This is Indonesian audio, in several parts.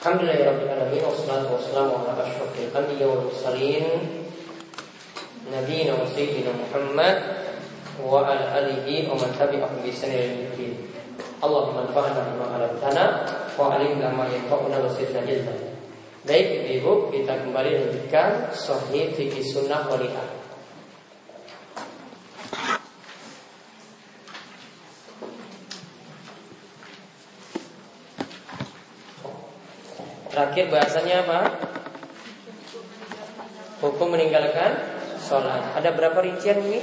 الحمد لله رب العالمين والصلاة والسلام على أشرف الأنبياء والمرسلين نبينا وسيدنا محمد وعلى آله ومن تبعهم بإحسان إلى يوم الدين اللهم انفعنا بما علمتنا وعلمنا ما ينفعنا وزدنا علما Baik Ibu, kita kembali lanjutkan Sahih Fikih Sunnah Waliyah. Terakhir bahasanya apa? Hukum meninggalkan sholat. Ada berapa rincian ini?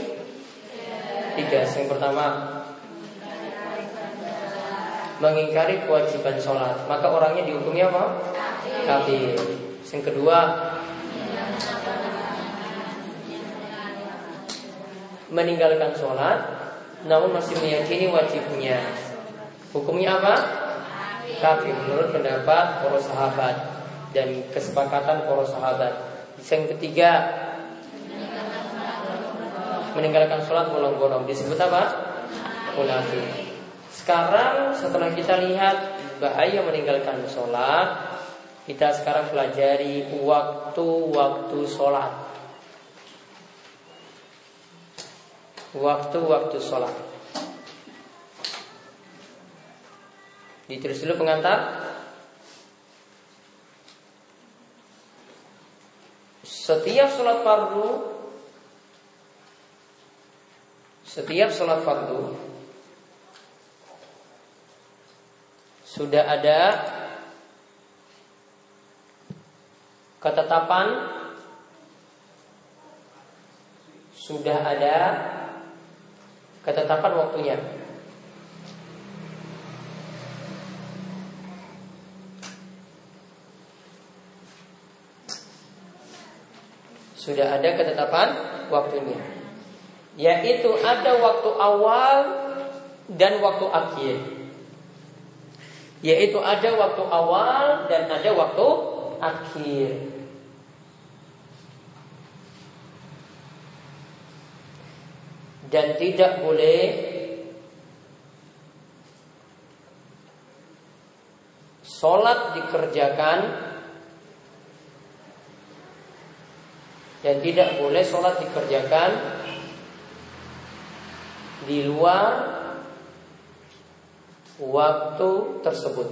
Tiga. Yang pertama mengingkari kewajiban sholat maka orangnya dihukumnya apa? kafir yang kedua meninggalkan sholat namun masih meyakini wajibnya hukumnya apa? Kafir menurut pendapat para sahabat dan kesepakatan para sahabat yang ketiga meninggalkan sholat bolong-bolong disebut apa? munafik sekarang setelah kita lihat bahaya meninggalkan sholat, kita sekarang pelajari waktu-waktu sholat. Waktu-waktu sholat. Ditulis dulu pengantar. Setiap sholat fardu Setiap sholat fardu sudah ada ketetapan sudah ada ketetapan waktunya. Sudah ada ketetapan waktunya. Yaitu ada waktu awal dan waktu akhir. Yaitu ada waktu awal dan ada waktu akhir. Dan tidak boleh Sholat dikerjakan Dan tidak boleh sholat dikerjakan Di luar waktu tersebut.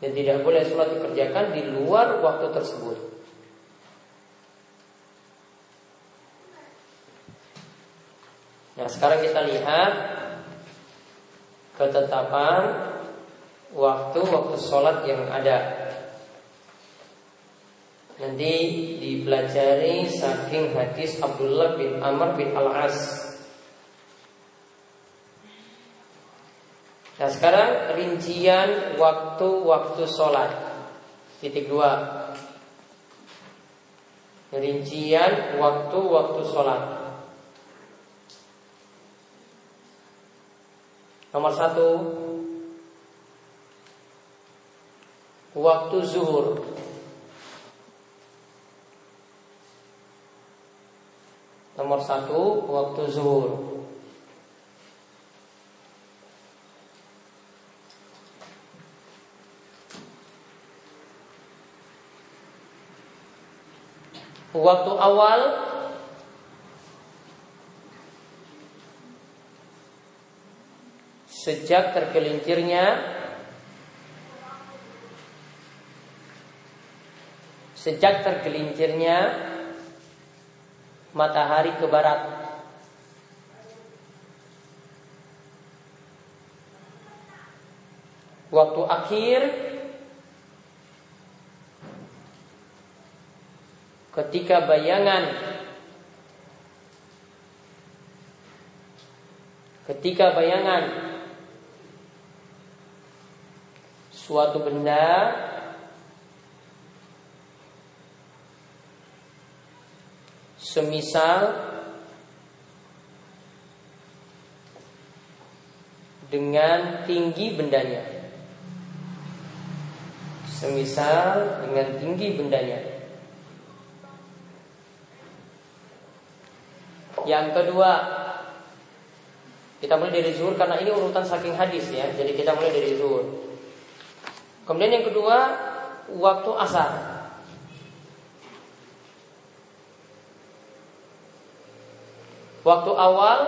Dan tidak boleh sholat dikerjakan di luar waktu tersebut. Nah sekarang kita lihat ketetapan waktu-waktu sholat yang ada. Nanti dipelajari saking hadis Abdullah bin Amr bin Al-As. Nah sekarang rincian waktu-waktu sholat. Titik dua. Rincian waktu-waktu sholat. Nomor satu. Waktu zuhur Nomor satu Waktu zuhur. Waktu awal sejak tergelincirnya sejak tergelincirnya matahari ke barat. Waktu akhir ketika bayangan ketika bayangan suatu benda semisal dengan tinggi bendanya semisal dengan tinggi bendanya Yang kedua, kita mulai dari zuhur karena ini urutan saking hadis ya. Jadi kita mulai dari zuhur. Kemudian yang kedua waktu asar. Waktu awal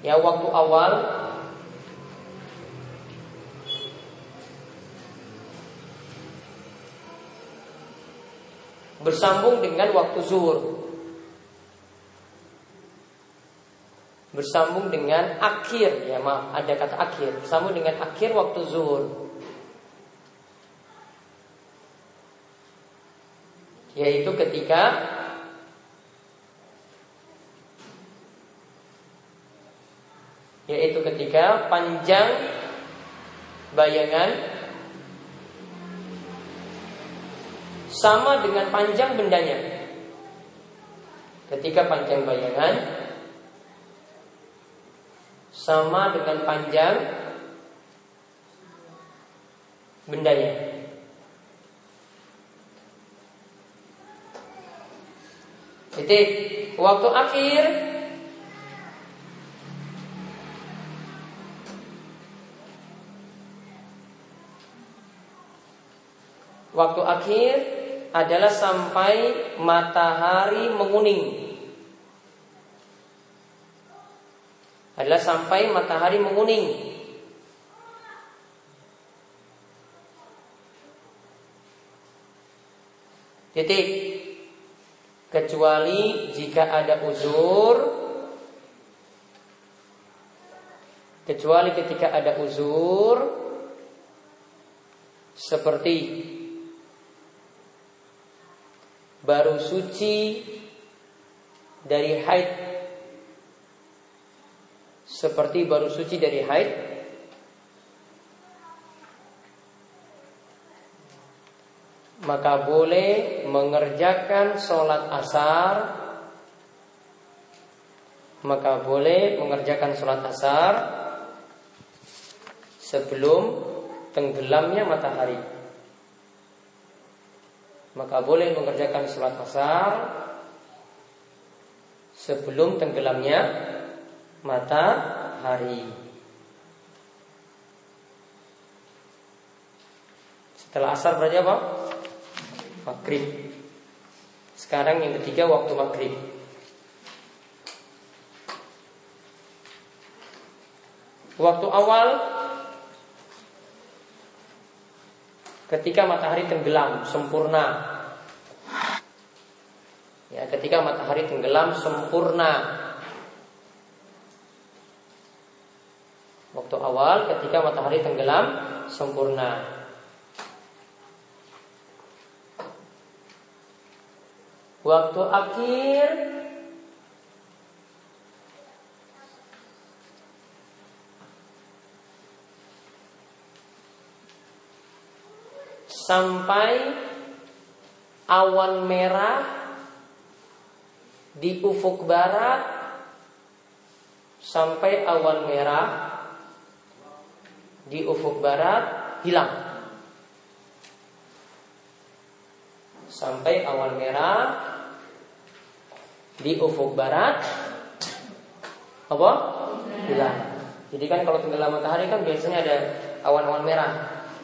ya waktu awal bersambung dengan waktu zuhur. bersambung dengan akhir ya maaf ada kata akhir bersambung dengan akhir waktu zuhur yaitu ketika yaitu ketika panjang bayangan sama dengan panjang bendanya ketika panjang bayangan sama dengan panjang bendanya. Jadi waktu akhir Waktu akhir adalah sampai matahari menguning adalah sampai matahari menguning. Titik. Kecuali jika ada uzur. Kecuali ketika ada uzur. Seperti Baru suci Dari haid. Seperti baru suci dari haid maka boleh mengerjakan sholat asar maka boleh mengerjakan sholat asar sebelum tenggelamnya matahari maka boleh mengerjakan sholat asar sebelum tenggelamnya matahari. Setelah asar berarti apa? Maghrib. Sekarang yang ketiga waktu maghrib. Waktu awal ketika matahari tenggelam sempurna. Ya, ketika matahari tenggelam sempurna Waktu awal ketika matahari tenggelam sempurna. Waktu akhir. Sampai awan merah di ufuk barat. Sampai awan merah di ufuk barat hilang. Sampai awan merah di ufuk barat apa? Hilang. Jadi kan kalau tenggelam matahari kan biasanya ada awan-awan merah.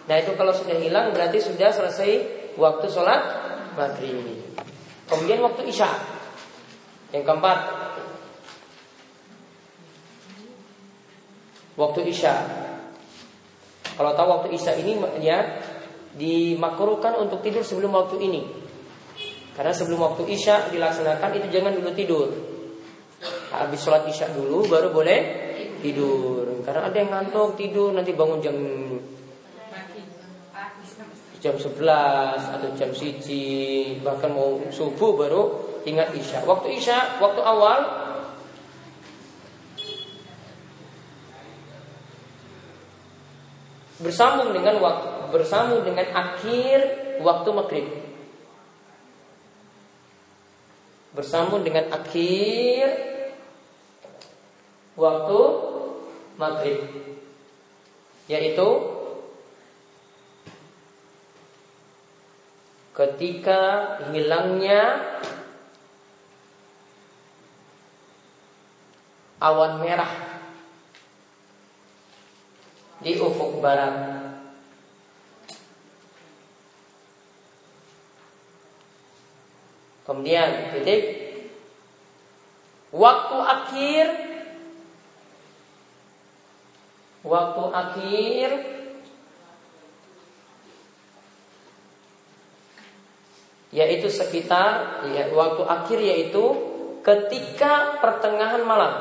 Nah itu kalau sudah hilang berarti sudah selesai waktu sholat maghrib. Kemudian waktu isya yang keempat. Waktu isya. Kalau tahu waktu isya ini ya dimakruhkan untuk tidur sebelum waktu ini. Karena sebelum waktu isya dilaksanakan itu jangan dulu tidur. Habis sholat isya dulu baru boleh tidur. Karena ada yang ngantuk tidur nanti bangun jam jam 11 atau jam siji bahkan mau subuh baru ingat isya. Waktu isya, waktu awal bersambung dengan waktu bersambung dengan akhir waktu maghrib bersambung dengan akhir waktu maghrib yaitu ketika hilangnya awan merah di ufuk barat. Kemudian titik waktu akhir waktu akhir yaitu sekitar ya, waktu akhir yaitu ketika pertengahan malam.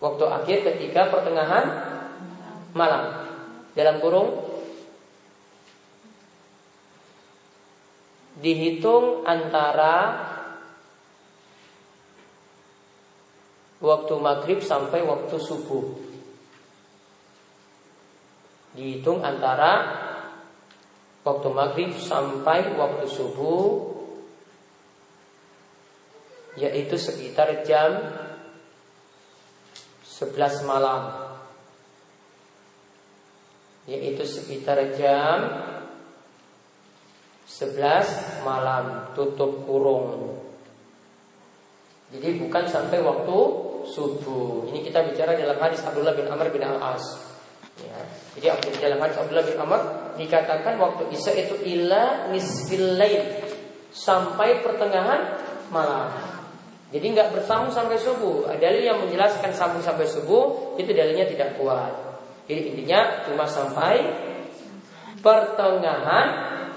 Waktu akhir ketika pertengahan malam. Dalam kurung dihitung antara waktu maghrib sampai waktu subuh. Dihitung antara waktu maghrib sampai waktu subuh yaitu sekitar jam 11 malam yaitu sekitar jam 11 malam tutup kurung jadi bukan sampai waktu subuh ini kita bicara dalam hadis Abdullah bin Amr bin Al-As ya. jadi dalam hadis Abdullah bin Amr dikatakan waktu Isya itu ila nisfil lail sampai pertengahan malam jadi nggak bersambung sampai subuh. Dalil yang menjelaskan sambung sampai subuh itu dalilnya tidak kuat. Jadi intinya cuma sampai pertengahan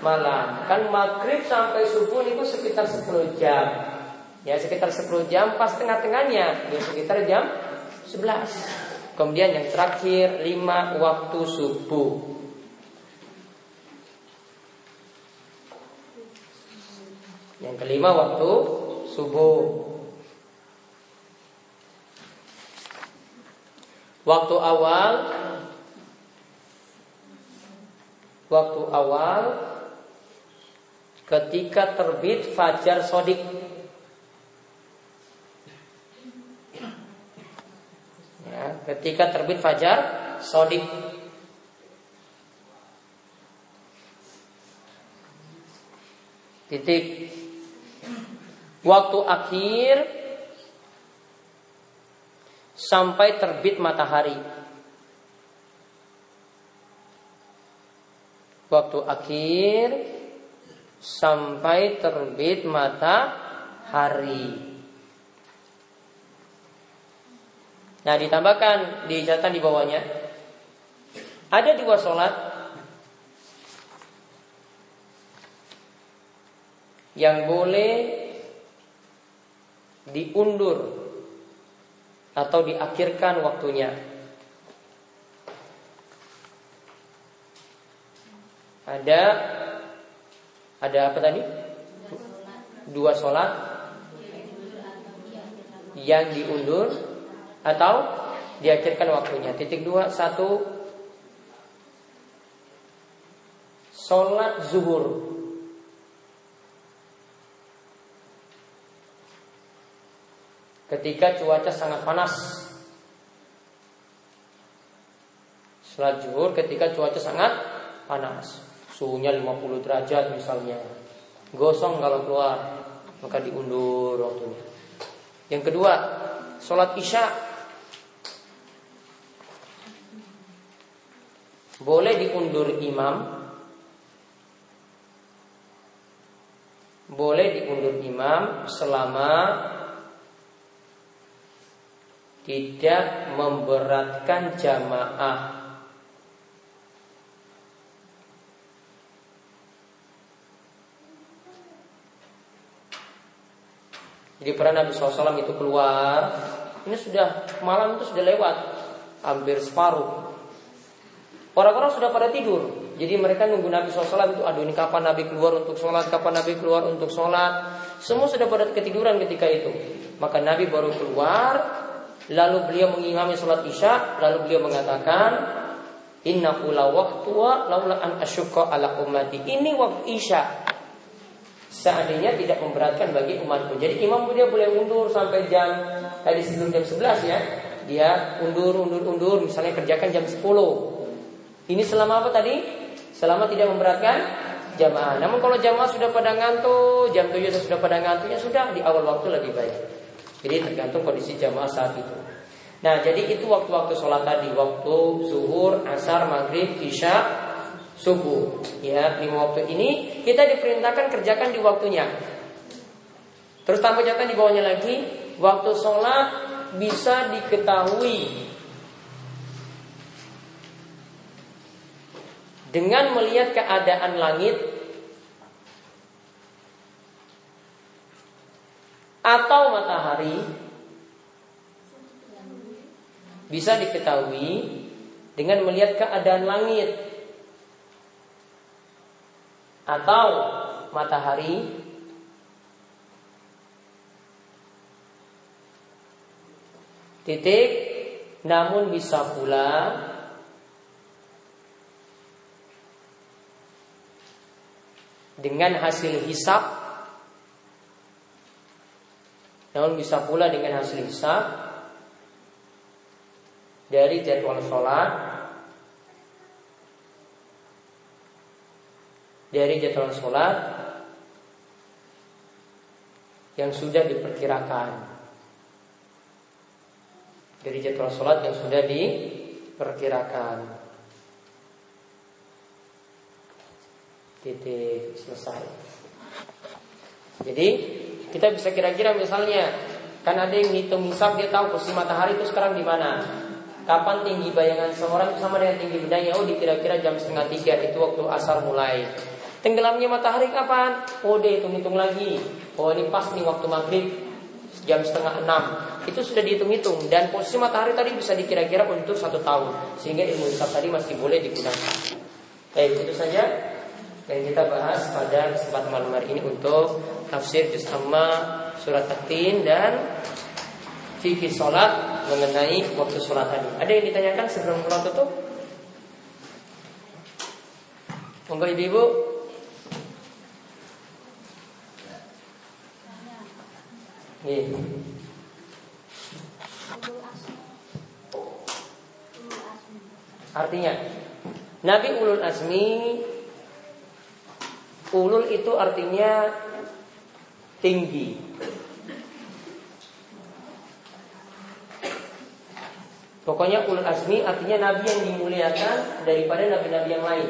malam. Kan maghrib sampai subuh itu sekitar 10 jam. Ya sekitar 10 jam pas tengah-tengahnya ya sekitar jam 11. Kemudian yang terakhir 5 waktu subuh. Yang kelima waktu subuh. Waktu awal Waktu awal Ketika terbit Fajar Sodik. Ya, Ketika terbit Fajar Sodik. Titik. Waktu akhir sampai terbit matahari. Waktu akhir sampai terbit matahari. Nah, ditambahkan di catatan di bawahnya ada dua sholat yang boleh diundur atau diakhirkan waktunya. Ada ada apa tadi? Dua sholat yang diundur atau diakhirkan waktunya. Titik dua satu sholat zuhur ketika cuaca sangat panas. Sholat zuhur ketika cuaca sangat panas. Suhunya 50 derajat misalnya. Gosong kalau keluar, maka diundur waktunya. Yang kedua, sholat isya boleh diundur imam boleh diundur imam selama tidak memberatkan jamaah. Jadi pernah Nabi SAW itu keluar Ini sudah malam itu sudah lewat Hampir separuh. Orang-orang sudah pada tidur. Jadi mereka nunggu Nabi SAW itu Aduh ini kapan Nabi keluar untuk sholat? Kapan Nabi keluar untuk sholat? Semua sudah pada ketiduran ketika itu. Maka Nabi baru keluar Lalu beliau mengimami sholat isya Lalu beliau mengatakan Inna waktu laula an asyukka ala ummati. Ini waktu isya Seandainya tidak memberatkan bagi umatku Jadi imam dia boleh undur sampai jam Tadi sebelum jam 11 ya Dia undur, undur, undur Misalnya kerjakan jam 10 Ini selama apa tadi? Selama tidak memberatkan jamaah. Namun kalau jamaah sudah pada ngantuk, jam 7 sudah pada ngantuk, ya sudah di awal waktu lebih baik. Jadi tergantung kondisi jamaah saat itu. Nah, jadi itu waktu-waktu sholat tadi, waktu zuhur, asar, maghrib, isya, subuh. Ya, lima waktu ini kita diperintahkan kerjakan di waktunya. Terus tambah catatan di bawahnya lagi, waktu sholat bisa diketahui dengan melihat keadaan langit atau matahari bisa diketahui dengan melihat keadaan langit atau matahari. Titik. Namun bisa pula. Dengan hasil hisap. Namun bisa pula dengan hasil hisap. Dari jadwal sholat dari jadwal sholat yang sudah diperkirakan dari jadwal sholat yang sudah diperkirakan titik selesai. Jadi kita bisa kira-kira misalnya kan ada yang hitung hisap dia tahu posisi matahari itu sekarang di mana. Kapan tinggi bayangan seorang sama dengan tinggi bedanya? Oh dikira-kira jam setengah tiga itu waktu asar mulai. Tenggelamnya matahari kapan? Oh dia hitung-hitung lagi. Oh ini pas nih waktu maghrib jam setengah enam. Itu sudah dihitung-hitung dan posisi matahari tadi bisa dikira-kira untuk satu tahun sehingga ilmu hisap tadi masih boleh digunakan. Baik itu saja yang kita bahas pada kesempatan malam hari ini untuk tafsir juz amma surat Tatin dan fikih sholat mengenai waktu sholat tadi. Ada yang ditanyakan sebelum sholat tutup? Monggo ibu-ibu. Nih. Artinya Nabi Ulul Azmi Ulul itu artinya tinggi. Pokoknya ulul asmi artinya nabi yang dimuliakan daripada nabi-nabi yang lain.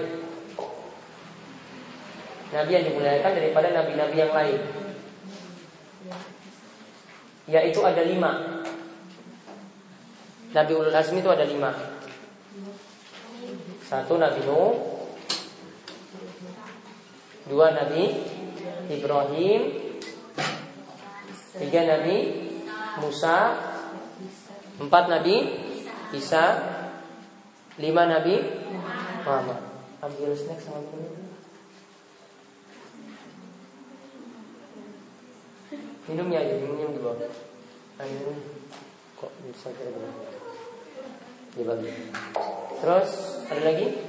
Nabi yang dimuliakan daripada nabi-nabi yang lain. Yaitu ada lima. Nabi ulul asmi itu ada lima. Satu Nabi Nuh, Dua Nabi Ibrahim. Tiga Nabi Musa. Empat Nabi Isa. Lima Nabi Muhammad. Ambil snack sama minum Minumnya aja, minum dulu. Minum Kok bisa kira Dibagi Terus ada lagi?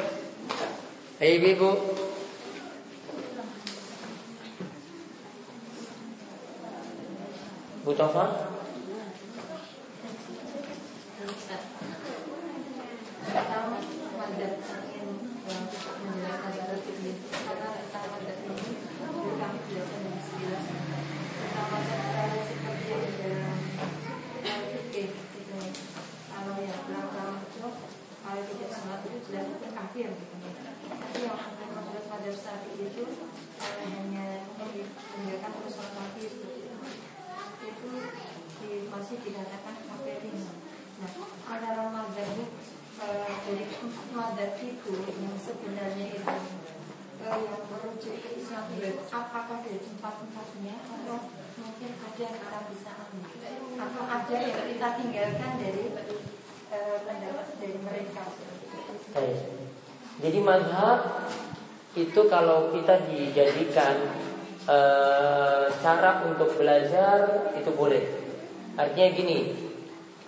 Hei ibu Bu. Tofa dilakukan kafir gitu. Tapi yang menurut Madhab Syafi'i itu uh, hanya meninggalkan terus sholat kafir itu di, masih dikatakan kafir Nah, antara madhab uh, dari empat madhab itu yang sebenarnya itu uh, yang merujuk ke Islam itu apakah dari empat-empatnya atau mungkin ada kita bisa ambil atau ada yang kita tinggalkan dari uh, pendapat dari mereka Jadi madhab itu kalau kita dijadikan e, cara untuk belajar itu boleh. Artinya gini,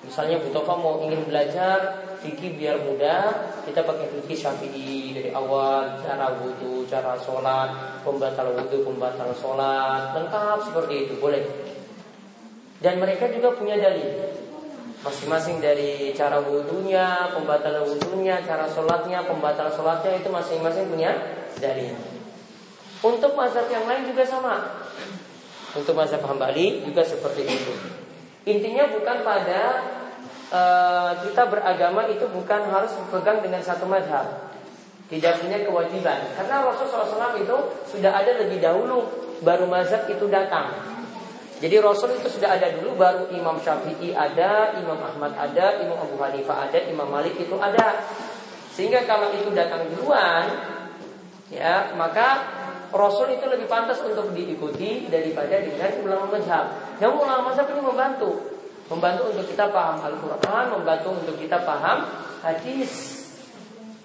misalnya Bu Tova mau ingin belajar fikih biar mudah, kita pakai fikih syafi'i dari awal, cara wudhu, cara sholat, pembatal wudhu, pembatal sholat, lengkap seperti itu boleh. Dan mereka juga punya dalil masing-masing dari cara wudhunya, pembatalan wudhunya, cara sholatnya, pembatal sholatnya itu masing-masing punya dalil. Untuk mazhab yang lain juga sama. Untuk mazhab Hambali juga seperti itu. Intinya bukan pada uh, kita beragama itu bukan harus berpegang dengan satu mazhab. Tidak punya kewajiban. Karena Rasulullah SAW itu sudah ada lebih dahulu baru mazhab itu datang. Jadi Rasul itu sudah ada dulu baru Imam Syafi'i ada, Imam Ahmad ada, Imam Abu Hanifah ada, Imam Malik itu ada. Sehingga kalau itu datang duluan ya, maka Rasul itu lebih pantas untuk diikuti daripada dengan ulama mazhab. Namun ulama mazhab ini membantu, membantu untuk kita paham Al-Qur'an, membantu untuk kita paham hadis.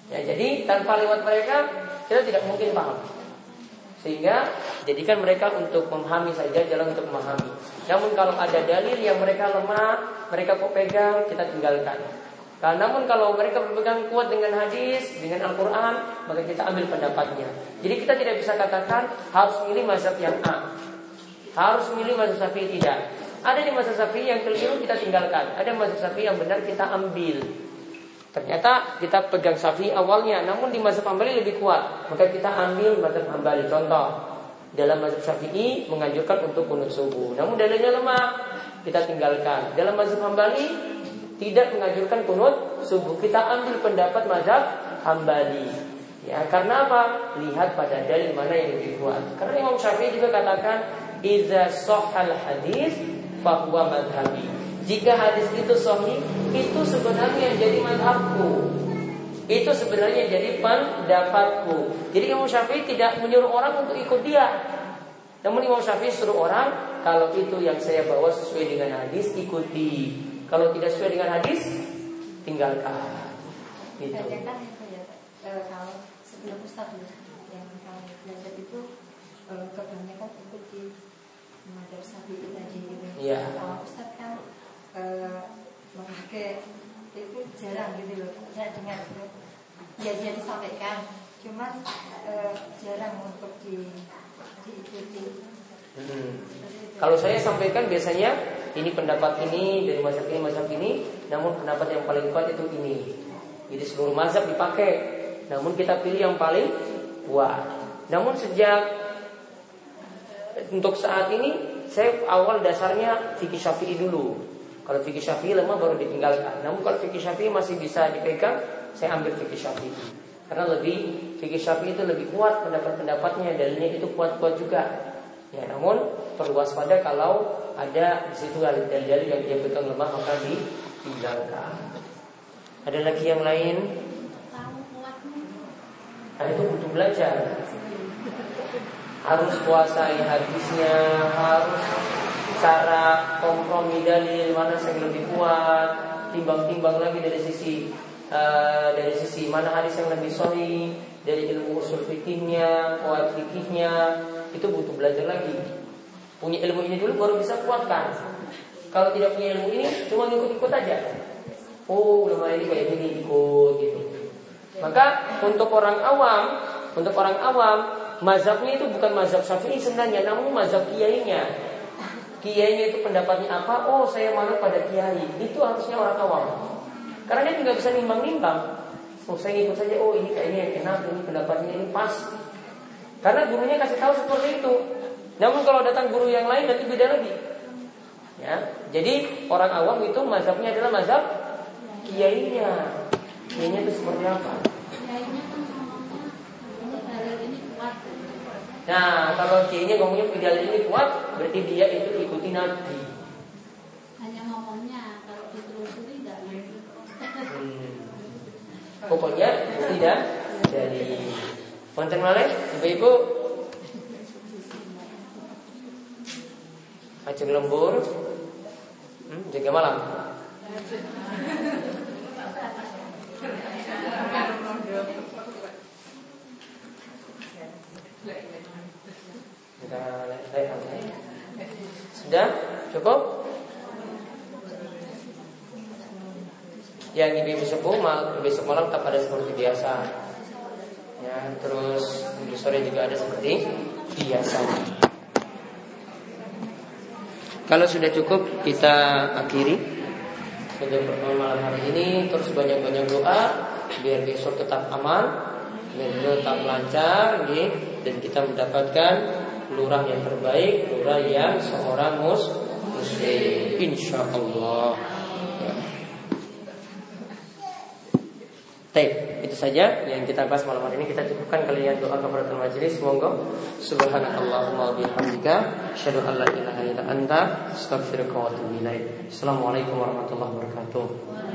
Ya, jadi tanpa lewat mereka kita tidak mungkin paham. Sehingga jadikan mereka untuk memahami saja jalan untuk memahami. Namun kalau ada dalil yang mereka lemah, mereka kok pegang, kita tinggalkan. Nah, namun kalau mereka berpegang kuat dengan hadis, dengan Al-Quran, maka kita ambil pendapatnya. Jadi kita tidak bisa katakan harus milih mazhab yang A. Harus milih mazhab Syafi'i tidak. Ada di mazhab Syafi'i yang keliru kita tinggalkan. Ada mazhab Syafi'i yang benar kita ambil. Ternyata kita pegang Syafi'i awalnya, namun di mazhab Hambali lebih kuat. Maka kita ambil mazhab Hambali. Contoh, dalam mazhab Syafi'i menganjurkan untuk kunut subuh. Namun dalilnya lemah, kita tinggalkan. Dalam mazhab Hambali tidak menganjurkan kunut subuh. Kita ambil pendapat mazhab Hambali. Ya, karena apa? Lihat pada dalil mana yang lebih kuat. Karena Imam Syafi'i juga katakan, "Idza sahal hadis fahuwa madhabi." Jika hadis itu sahih, itu sebenarnya jadi madhabku. Itu sebenarnya jadi pendapatku. Jadi Imam Syafi'i tidak menyuruh orang untuk ikut dia. Namun Imam Syafi'i suruh orang, kalau itu yang saya bawa sesuai dengan hadis, ikuti. Kalau tidak sesuai dengan hadis, tinggalkan. Gitu. kan ya, e, kalau sebelum Ustaz yang kami belajar itu e, kebanyakan ikut di Syafi'i tadi gitu. Iya. Kalau Ustaz kan memakai itu jarang gitu loh. Saya dengar itu. Ya dia disampaikan cuman uh, jarang untuk di diikuti. Hmm. kalau saya sampaikan biasanya ini pendapat ini dari mazhab ini mazhab ini namun pendapat yang paling kuat itu ini. Jadi seluruh mazhab dipakai. Namun kita pilih yang paling kuat. Namun sejak untuk saat ini saya awal dasarnya fikih syafi'i dulu kalau fikih syafi'i lemah baru ditinggalkan. Namun kalau fikih syafi'i masih bisa dipegang, saya ambil fikih syafi'i. Karena lebih fikih syafi'i itu lebih kuat pendapat-pendapatnya, dalilnya itu kuat-kuat juga. Ya, namun perlu waspada kalau ada di situ dalil-dalil yang dia pegang lemah maka ditinggalkan. Ada lagi yang lain? Nah, itu butuh belajar. Harus kuasai hadisnya, harus cara kompromi dalil mana yang lebih kuat, timbang-timbang lagi dari sisi uh, dari sisi mana hadis yang lebih sahih, dari ilmu usul fikihnya, kuat fikihnya, itu butuh belajar lagi. Punya ilmu ini dulu baru bisa kuatkan. Kalau tidak punya ilmu ini, cuma ikut-ikut aja. Oh, ulama ini kayak gini ikut gitu. Maka untuk orang awam, untuk orang awam, mazhabnya itu bukan mazhab syafi'i sebenarnya, namun mazhab kiainya. Kiainya itu pendapatnya apa? Oh saya manut pada kiai. Itu harusnya orang awam. Karena dia tidak bisa nimbang-nimbang. Oh saya ikut saja. Oh ini kayaknya yang enak. Ini pendapatnya ini pas. Karena gurunya kasih tahu seperti itu. Namun kalau datang guru yang lain nanti beda lagi. Ya, jadi orang awam itu mazhabnya adalah mazhab kiainya. Kiainya itu seperti apa? Nah, kalau kiainya ngomongnya dalil ini kuat, berarti dia itu ikuti Nabi. Hanya ngomongnya, kalau ditelusuri tidak Hmm. Pokoknya tidak dari Wonten malih, Ibu-ibu. Ajeng lembur. Hmm, Jaga malam Sudah? Cukup? Yang ibu-ibu sepuh mal, besok malam tetap ada seperti biasa. Ya, terus di sore juga ada seperti biasa. Kalau sudah cukup kita akhiri untuk malam hari ini terus banyak-banyak doa biar besok tetap aman, biar tetap lancar, gitu, dan kita mendapatkan lurah yang terbaik, lurah yang seorang mus muslim, insya Allah. Ya. Itu saja yang kita bahas malam hari ini. Kita cukupkan kalian doa kepada majelis. Monggo. Subhanakallahumma bihamdika asyhadu an la ilaha illa anta astaghfiruka wa atubu ilaik. Assalamualaikum warahmatullahi wabarakatuh.